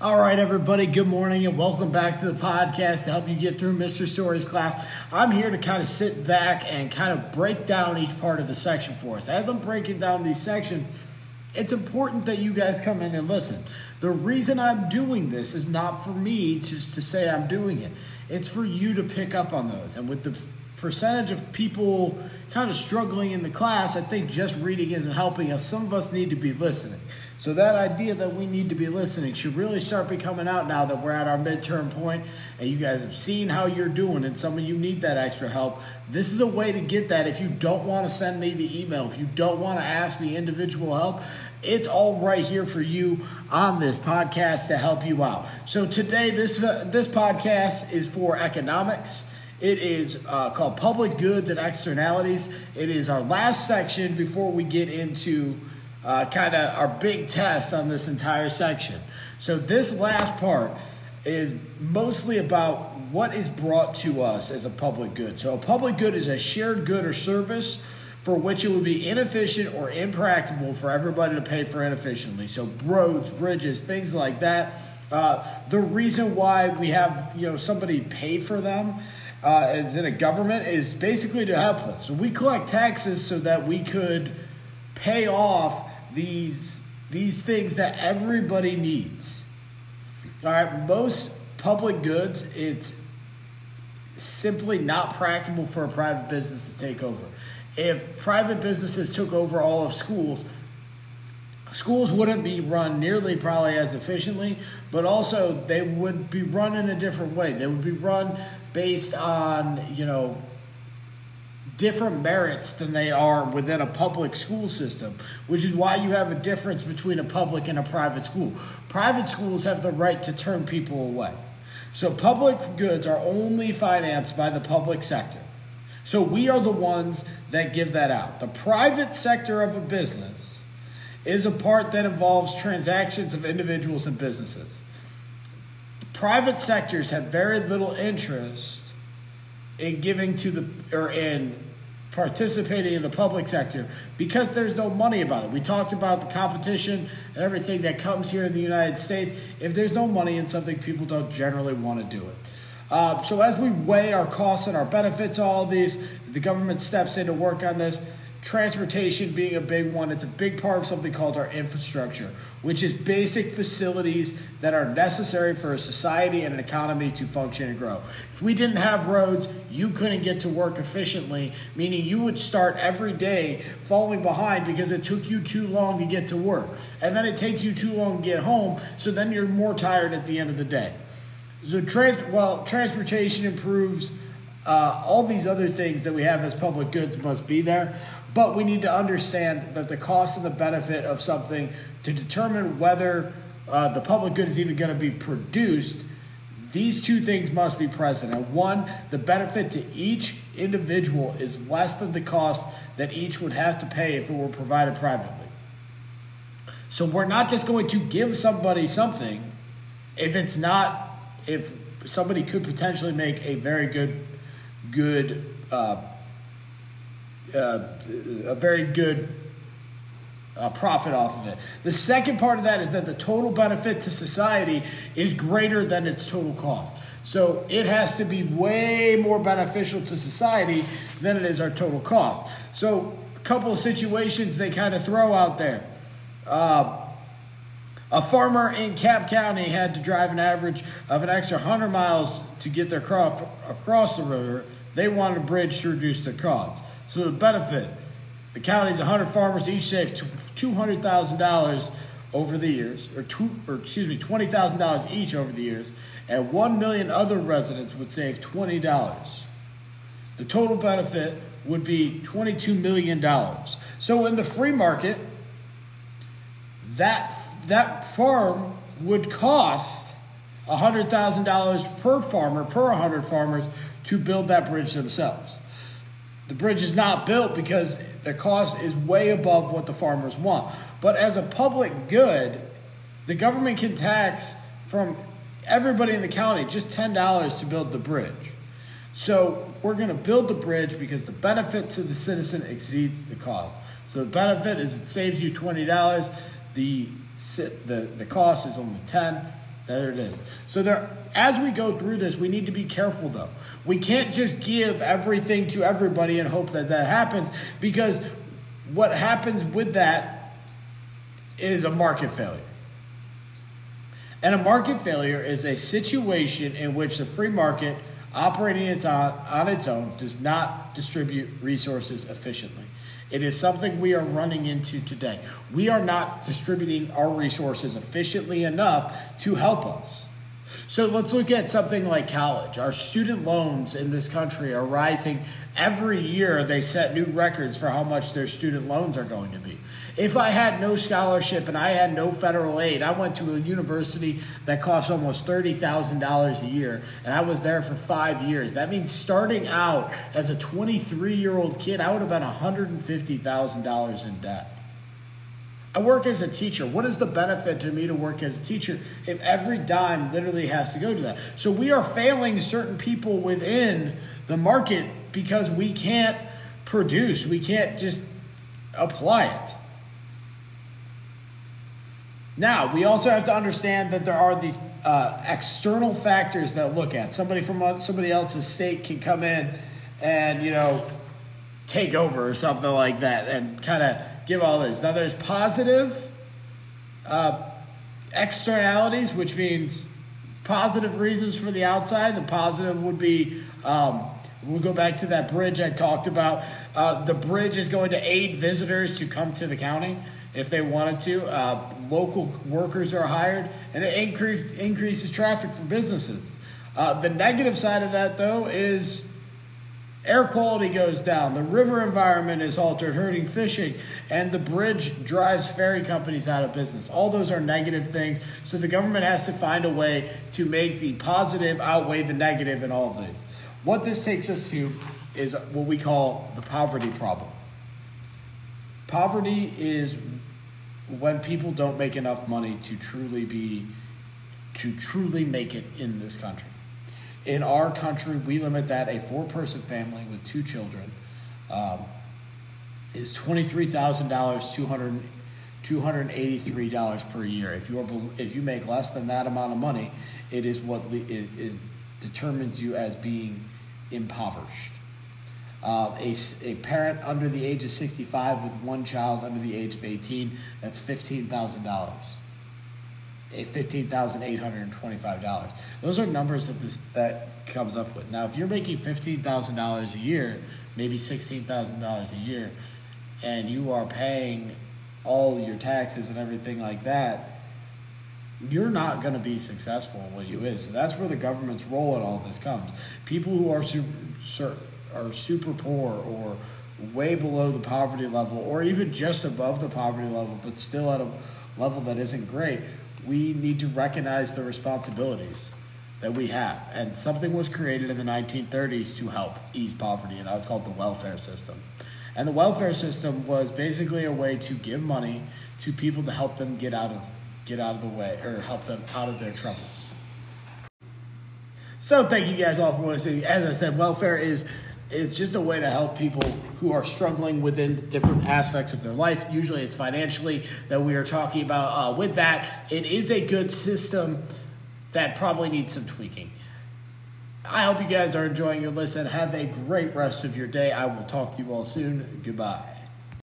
All right, everybody, good morning and welcome back to the podcast to help you get through Mr. Story's class. I'm here to kind of sit back and kind of break down each part of the section for us. As I'm breaking down these sections, it's important that you guys come in and listen. The reason I'm doing this is not for me just to say I'm doing it, it's for you to pick up on those. And with the percentage of people kind of struggling in the class, I think just reading isn't helping us. Some of us need to be listening. So that idea that we need to be listening should really start becoming out now that we're at our midterm point and you guys have seen how you're doing and some of you need that extra help. This is a way to get that if you don't want to send me the email, if you don't want to ask me individual help, it's all right here for you on this podcast to help you out. So today this uh, this podcast is for economics. It is uh, called Public Goods and Externalities. It is our last section before we get into uh, kind of our big test on this entire section. So, this last part is mostly about what is brought to us as a public good. So, a public good is a shared good or service for which it would be inefficient or impractical for everybody to pay for inefficiently. So, roads, bridges, things like that. Uh, the reason why we have you know somebody pay for them uh, as in a government is basically to help us. So we collect taxes so that we could pay off these these things that everybody needs. All right, most public goods, it's simply not practical for a private business to take over. If private businesses took over all of schools, schools wouldn't be run nearly probably as efficiently, but also they would be run in a different way. They would be run based on, you know, different merits than they are within a public school system, which is why you have a difference between a public and a private school. Private schools have the right to turn people away. So public goods are only financed by the public sector. So we are the ones that give that out. The private sector of a business is a part that involves transactions of individuals and businesses. Private sectors have very little interest in giving to the or in participating in the public sector because there's no money about it. We talked about the competition and everything that comes here in the United States. If there's no money in something, people don't generally want to do it. Uh, so as we weigh our costs and our benefits, all these, the government steps in to work on this transportation being a big one. It's a big part of something called our infrastructure, which is basic facilities that are necessary for a society and an economy to function and grow. If we didn't have roads, you couldn't get to work efficiently, meaning you would start every day falling behind because it took you too long to get to work. And then it takes you too long to get home, so then you're more tired at the end of the day. So, trans- well, transportation improves. Uh, all these other things that we have as public goods must be there. But we need to understand that the cost and the benefit of something to determine whether uh, the public good is even going to be produced, these two things must be present. And one, the benefit to each individual is less than the cost that each would have to pay if it were provided privately. So we're not just going to give somebody something if it's not, if somebody could potentially make a very good, good uh, uh, a very good uh, profit off of it. The second part of that is that the total benefit to society is greater than its total cost. So it has to be way more beneficial to society than it is our total cost. So a couple of situations they kind of throw out there. Uh, a farmer in Cap County had to drive an average of an extra 100 miles to get their crop across the river. They wanted a bridge to reduce their costs. So the benefit, the county's 100 farmers each save $200,000 over the years, or, two, or excuse me, $20,000 each over the years, and 1 million other residents would save $20. The total benefit would be $22 million. So in the free market, that, that farm would cost $100,000 per farmer, per 100 farmers, to build that bridge themselves. The bridge is not built because the cost is way above what the farmers want. But as a public good, the government can tax from everybody in the county just $10 to build the bridge. So we're going to build the bridge because the benefit to the citizen exceeds the cost. So the benefit is it saves you $20. The, the, the cost is only 10 There it is. So there, as we go through this, we need to be careful though. We can't just give everything to everybody and hope that that happens because what happens with that is a market failure. And a market failure is a situation in which the free market operating its on, on its own does not distribute resources efficiently. It is something we are running into today. We are not distributing our resources efficiently enough to help us. So let's look at something like college. Our student loans in this country are rising every year. They set new records for how much their student loans are going to be. If I had no scholarship and I had no federal aid, I went to a university that costs almost $30,000 a year and I was there for five years. That means starting out as a 23 year old kid, I would have been $150,000 in debt. I work as a teacher. What is the benefit to me to work as a teacher if every dime literally has to go to that? So we are failing certain people within the market because we can't produce, we can't just apply it. Now, we also have to understand that there are these uh, external factors that look at. Somebody from somebody else's state can come in and, you know, take over or something like that and kind of give all this. Now, there's positive uh, externalities, which means positive reasons for the outside. The positive would be um, we'll go back to that bridge I talked about. Uh, the bridge is going to aid visitors to come to the county if they wanted to. Uh, local workers are hired, and it increase, increases traffic for businesses. Uh, the negative side of that, though, is Air quality goes down. The river environment is altered, hurting fishing, and the bridge drives ferry companies out of business. All those are negative things. So the government has to find a way to make the positive outweigh the negative in all of this. What this takes us to is what we call the poverty problem. Poverty is when people don't make enough money to truly be to truly make it in this country. In our country, we limit that a four person family with two children um, is $23,000, $283 per year. If you, are, if you make less than that amount of money, it is what it, it determines you as being impoverished. Uh, a, a parent under the age of 65 with one child under the age of 18, that's $15,000 fifteen thousand eight hundred and twenty-five dollars. Those are numbers that this that comes up with. Now, if you're making fifteen thousand dollars a year, maybe sixteen thousand dollars a year, and you are paying all your taxes and everything like that, you're not going to be successful in what you is. So that's where the government's role in all this comes. People who are super are super poor or way below the poverty level, or even just above the poverty level, but still at a level that isn't great we need to recognize the responsibilities that we have. And something was created in the 1930s to help ease poverty, and that was called the welfare system. And the welfare system was basically a way to give money to people to help them get out of get out of the way or help them out of their troubles. So thank you guys all for listening. As I said, welfare is is just a way to help people who are struggling within different aspects of their life. Usually it's financially that we are talking about. Uh, with that, it is a good system that probably needs some tweaking. I hope you guys are enjoying your listen. Have a great rest of your day. I will talk to you all soon. Goodbye.